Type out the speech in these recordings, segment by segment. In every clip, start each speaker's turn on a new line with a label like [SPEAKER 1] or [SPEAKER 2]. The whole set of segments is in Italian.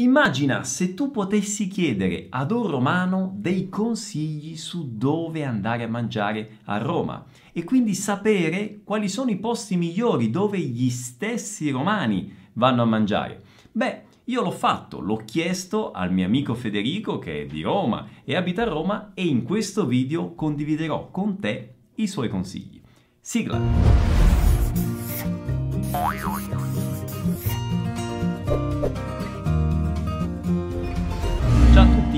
[SPEAKER 1] Immagina se tu potessi chiedere ad un romano dei consigli su dove andare a mangiare a Roma e quindi sapere quali sono i posti migliori dove gli stessi romani vanno a mangiare. Beh, io l'ho fatto, l'ho chiesto al mio amico Federico che è di Roma e abita a Roma e in questo video condividerò con te i suoi consigli. Sigla!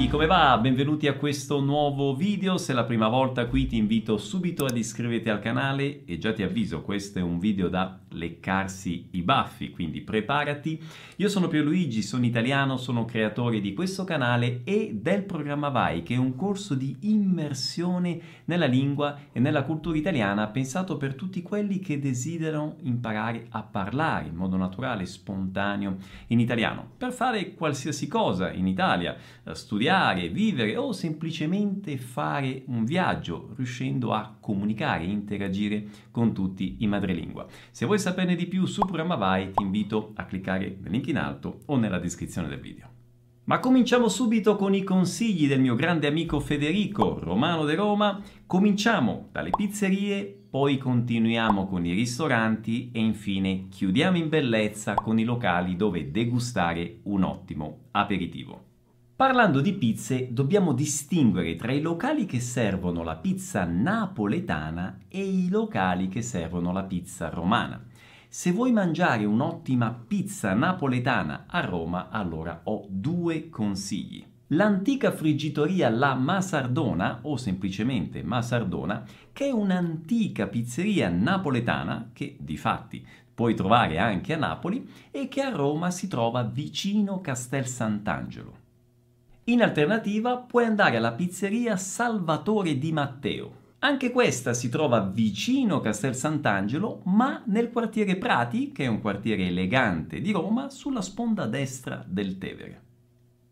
[SPEAKER 1] Come va? Benvenuti a questo nuovo video. Se è la prima volta qui ti invito subito ad iscriverti al canale e già ti avviso, questo è un video da leccarsi i baffi, quindi preparati. Io sono Pierluigi, sono italiano, sono creatore di questo canale e del programma Vai, che è un corso di immersione nella lingua e nella cultura italiana pensato per tutti quelli che desiderano imparare a parlare in modo naturale, spontaneo in italiano, per fare qualsiasi cosa in Italia, studiare lavorare, vivere o semplicemente fare un viaggio, riuscendo a comunicare interagire con tutti in madrelingua. Se vuoi saperne di più sul programma Vai, ti invito a cliccare nel link in alto o nella descrizione del video. Ma cominciamo subito con i consigli del mio grande amico Federico, romano di Roma. Cominciamo dalle pizzerie, poi continuiamo con i ristoranti e infine chiudiamo in bellezza con i locali dove degustare un ottimo aperitivo. Parlando di pizze, dobbiamo distinguere tra i locali che servono la pizza napoletana e i locali che servono la pizza romana. Se vuoi mangiare un'ottima pizza napoletana a Roma, allora ho due consigli. L'antica friggitoria La Masardona, o semplicemente Masardona, che è un'antica pizzeria napoletana che di fatti puoi trovare anche a Napoli e che a Roma si trova vicino Castel Sant'Angelo. In alternativa puoi andare alla pizzeria Salvatore Di Matteo. Anche questa si trova vicino Castel Sant'Angelo, ma nel quartiere Prati, che è un quartiere elegante di Roma, sulla sponda destra del Tevere.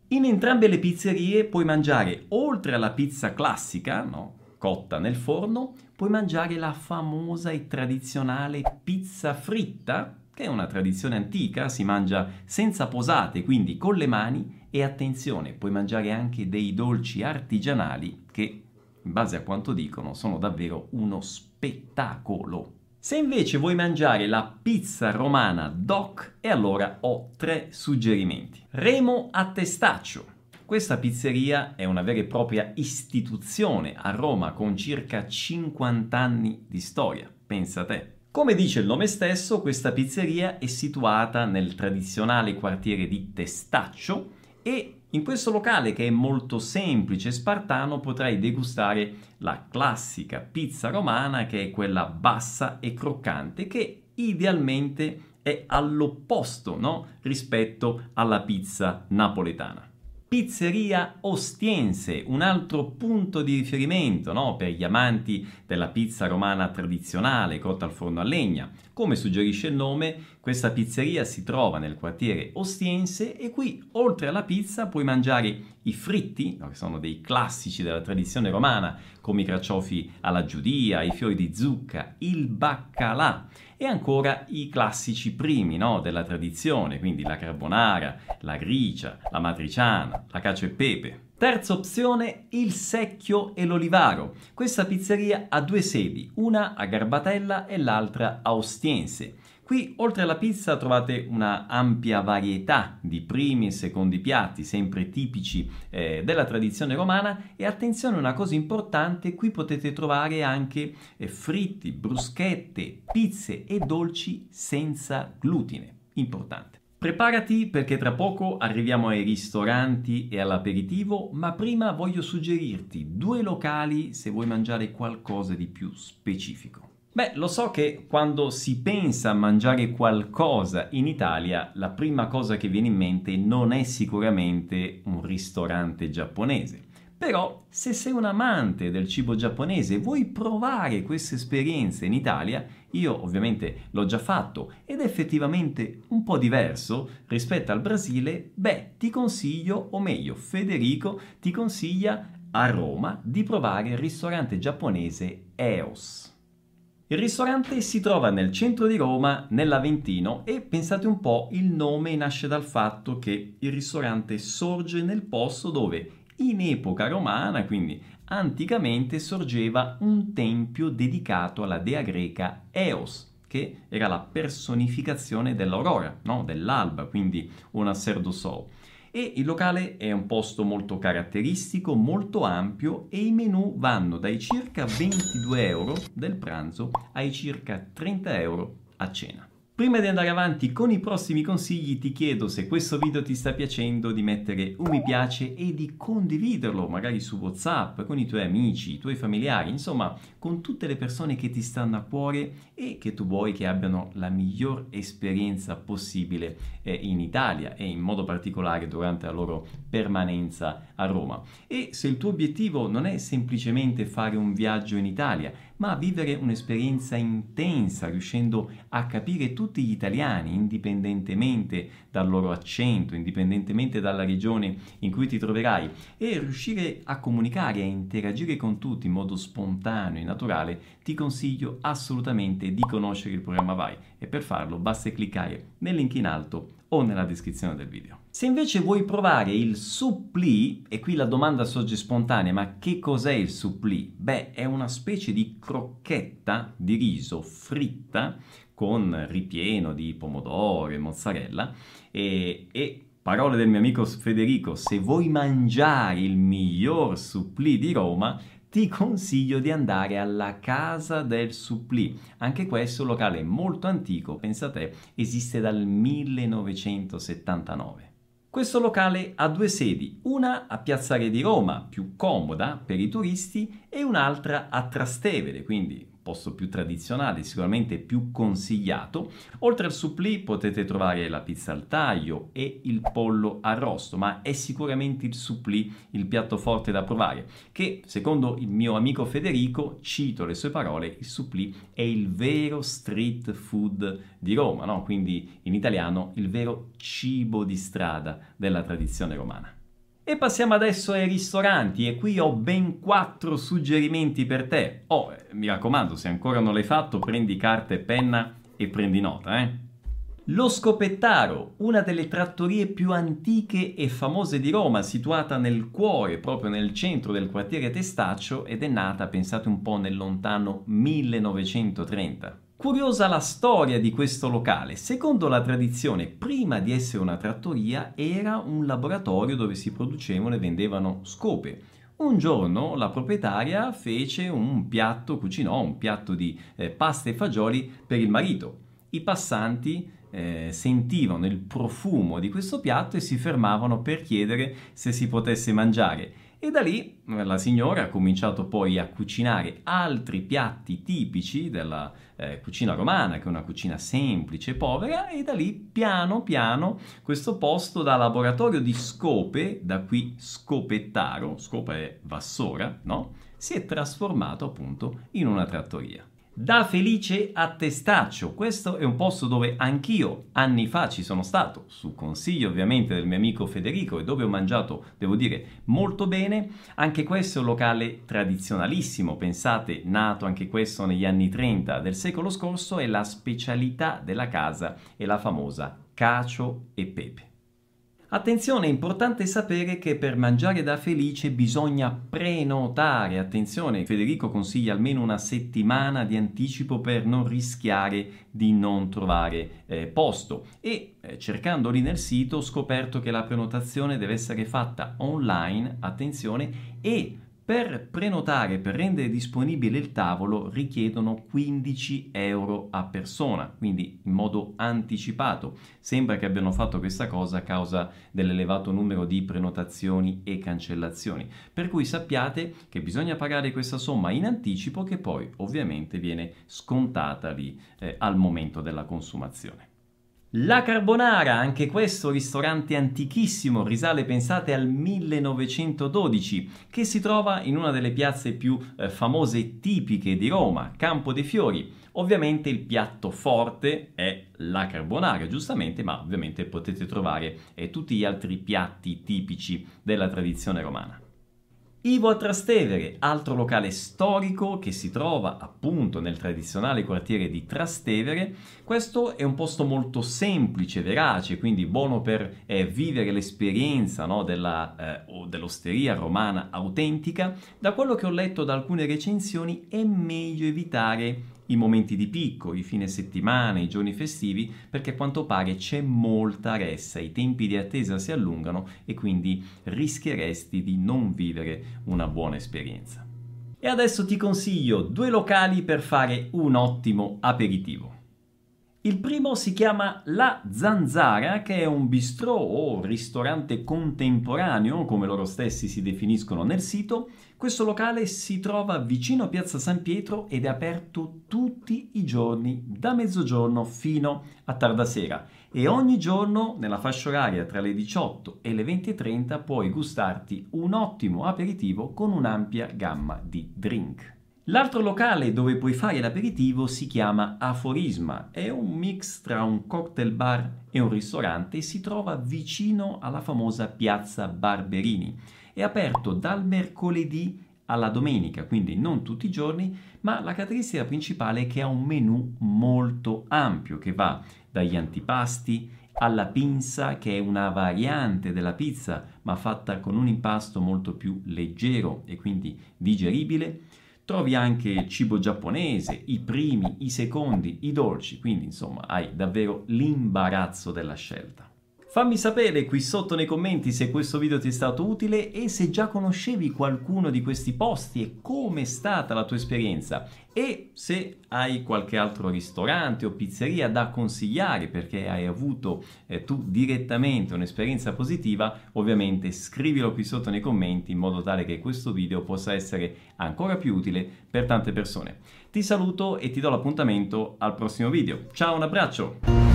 [SPEAKER 1] In entrambe le pizzerie puoi mangiare, oltre alla pizza classica, no? cotta nel forno, puoi mangiare la famosa e tradizionale pizza fritta, che è una tradizione antica, si mangia senza posate, quindi con le mani e attenzione, puoi mangiare anche dei dolci artigianali che, in base a quanto dicono, sono davvero uno spettacolo. Se invece vuoi mangiare la pizza romana doc, e allora ho tre suggerimenti. Remo a Testaccio. Questa pizzeria è una vera e propria istituzione a Roma con circa 50 anni di storia. Pensa te. Come dice il nome stesso, questa pizzeria è situata nel tradizionale quartiere di Testaccio e in questo locale che è molto semplice e spartano potrai degustare la classica pizza romana che è quella bassa e croccante che idealmente è all'opposto no? rispetto alla pizza napoletana. Pizzeria Ostiense, un altro punto di riferimento no? per gli amanti della pizza romana tradizionale cotta al forno a legna. Come suggerisce il nome, questa pizzeria si trova nel quartiere Ostiense e qui, oltre alla pizza, puoi mangiare i fritti, no? che sono dei classici della tradizione romana, come i carciofi alla giudia, i fiori di zucca, il baccalà e ancora i classici primi no, della tradizione, quindi la carbonara, la gricia, la matriciana, la cacio e pepe. Terza opzione, il Secchio e l'Olivaro. Questa pizzeria ha due sedi, una a Garbatella e l'altra a Ostiense. Qui, oltre alla pizza, trovate una ampia varietà di primi e secondi piatti, sempre tipici eh, della tradizione romana. E attenzione, una cosa importante, qui potete trovare anche eh, fritti, bruschette, pizze e dolci senza glutine. Importante. Preparati perché tra poco arriviamo ai ristoranti e all'aperitivo, ma prima voglio suggerirti due locali se vuoi mangiare qualcosa di più specifico. Beh, lo so che quando si pensa a mangiare qualcosa in Italia, la prima cosa che viene in mente non è sicuramente un ristorante giapponese. Però, se sei un amante del cibo giapponese e vuoi provare queste esperienze in Italia, io ovviamente l'ho già fatto ed è effettivamente un po' diverso rispetto al Brasile, beh, ti consiglio, o meglio, Federico ti consiglia a Roma di provare il ristorante giapponese EOS. Il ristorante si trova nel centro di Roma, nell'Aventino, e pensate un po', il nome nasce dal fatto che il ristorante sorge nel posto dove in epoca romana, quindi anticamente, sorgeva un tempio dedicato alla dea greca Eos, che era la personificazione dell'aurora, no? dell'alba, quindi una Serdosol e il locale è un posto molto caratteristico, molto ampio e i menù vanno dai circa 22 euro del pranzo ai circa 30 euro a cena. Prima di andare avanti con i prossimi consigli ti chiedo se questo video ti sta piacendo di mettere un mi piace e di condividerlo magari su Whatsapp con i tuoi amici, i tuoi familiari, insomma con tutte le persone che ti stanno a cuore e che tu vuoi che abbiano la miglior esperienza possibile eh, in Italia e in modo particolare durante la loro permanenza a Roma. E se il tuo obiettivo non è semplicemente fare un viaggio in Italia, ma vivere un'esperienza intensa, riuscendo a capire tutti gli italiani, indipendentemente dal loro accento, indipendentemente dalla regione in cui ti troverai, e riuscire a comunicare e a interagire con tutti in modo spontaneo e naturale, ti consiglio assolutamente di conoscere il programma Vai. E per farlo basta cliccare nel link in alto o nella descrizione del video. Se invece vuoi provare il suppli, e qui la domanda sorge spontanea, ma che cos'è il suppli? Beh, è una specie di crocchetta di riso fritta con ripieno di pomodoro e mozzarella e, e parole del mio amico Federico, se vuoi mangiare il miglior suppli di Roma, ti consiglio di andare alla Casa del Supplì. Anche questo locale molto antico, pensa te, esiste dal 1979. Questo locale ha due sedi, una a Piazza Re di Roma, più comoda per i turisti, e un'altra a Trastevere, quindi posto più tradizionale, sicuramente più consigliato. Oltre al supplì potete trovare la pizza al taglio e il pollo arrosto, ma è sicuramente il supplì il piatto forte da provare, che secondo il mio amico Federico, cito le sue parole, il supplì è il vero street food di Roma, no? quindi in italiano il vero cibo di strada della tradizione romana. E passiamo adesso ai ristoranti e qui ho ben quattro suggerimenti per te. Oh, eh, mi raccomando, se ancora non l'hai fatto, prendi carta e penna e prendi nota, eh. Lo Scopettaro, una delle trattorie più antiche e famose di Roma, situata nel cuore, proprio nel centro del quartiere Testaccio ed è nata, pensate un po', nel lontano 1930. Curiosa la storia di questo locale. Secondo la tradizione, prima di essere una trattoria, era un laboratorio dove si producevano e vendevano scope. Un giorno la proprietaria fece un piatto, cucinò un piatto di eh, pasta e fagioli per il marito. I passanti eh, sentivano il profumo di questo piatto e si fermavano per chiedere se si potesse mangiare. E da lì eh, la signora ha cominciato poi a cucinare altri piatti tipici della eh, cucina romana, che è una cucina semplice, e povera, e da lì piano piano questo posto da laboratorio di scope, da qui scopettaro, scopa è vassora, no? Si è trasformato appunto in una trattoria. Da Felice a Testaccio, questo è un posto dove anch'io anni fa ci sono stato, su consiglio ovviamente del mio amico Federico e dove ho mangiato, devo dire, molto bene. Anche questo è un locale tradizionalissimo, pensate, nato anche questo negli anni 30 del secolo scorso e la specialità della casa è la famosa cacio e pepe. Attenzione, è importante sapere che per mangiare da felice bisogna prenotare. Attenzione, Federico consiglia almeno una settimana di anticipo per non rischiare di non trovare eh, posto. E eh, cercando lì nel sito ho scoperto che la prenotazione deve essere fatta online, attenzione, e per prenotare, per rendere disponibile il tavolo, richiedono 15 euro a persona, quindi in modo anticipato. Sembra che abbiano fatto questa cosa a causa dell'elevato numero di prenotazioni e cancellazioni. Per cui sappiate che bisogna pagare questa somma in anticipo che poi ovviamente viene scontata lì eh, al momento della consumazione. La Carbonara, anche questo ristorante antichissimo, risale pensate al 1912, che si trova in una delle piazze più eh, famose e tipiche di Roma, Campo dei Fiori. Ovviamente il piatto forte è la carbonara, giustamente, ma ovviamente potete trovare eh, tutti gli altri piatti tipici della tradizione romana. Ivo a Trastevere, altro locale storico che si trova appunto nel tradizionale quartiere di Trastevere. Questo è un posto molto semplice, verace, quindi buono per eh, vivere l'esperienza no, della, eh, dell'osteria romana autentica. Da quello che ho letto da alcune recensioni è meglio evitare i momenti di picco, i fine settimana, i giorni festivi, perché a quanto pare c'è molta ressa, i tempi di attesa si allungano e quindi rischieresti di non vivere una buona esperienza. E adesso ti consiglio due locali per fare un ottimo aperitivo. Il primo si chiama La Zanzara, che è un bistrò o ristorante contemporaneo, come loro stessi si definiscono nel sito. Questo locale si trova vicino a Piazza San Pietro ed è aperto tutti i giorni, da mezzogiorno fino a tarda sera. E ogni giorno, nella fascia oraria tra le 18 e le 20.30, puoi gustarti un ottimo aperitivo con un'ampia gamma di drink. L'altro locale dove puoi fare l'aperitivo si chiama Aforisma, è un mix tra un cocktail bar e un ristorante e si trova vicino alla famosa piazza Barberini. È aperto dal mercoledì alla domenica, quindi non tutti i giorni, ma la caratteristica principale è che ha un menù molto ampio che va dagli antipasti alla pinza, che è una variante della pizza, ma fatta con un impasto molto più leggero e quindi digeribile Trovi anche cibo giapponese, i primi, i secondi, i dolci, quindi insomma hai davvero l'imbarazzo della scelta. Fammi sapere qui sotto nei commenti se questo video ti è stato utile e se già conoscevi qualcuno di questi posti e come è stata la tua esperienza e se hai qualche altro ristorante o pizzeria da consigliare perché hai avuto eh, tu direttamente un'esperienza positiva, ovviamente scrivilo qui sotto nei commenti in modo tale che questo video possa essere ancora più utile per tante persone. Ti saluto e ti do l'appuntamento al prossimo video. Ciao, un abbraccio!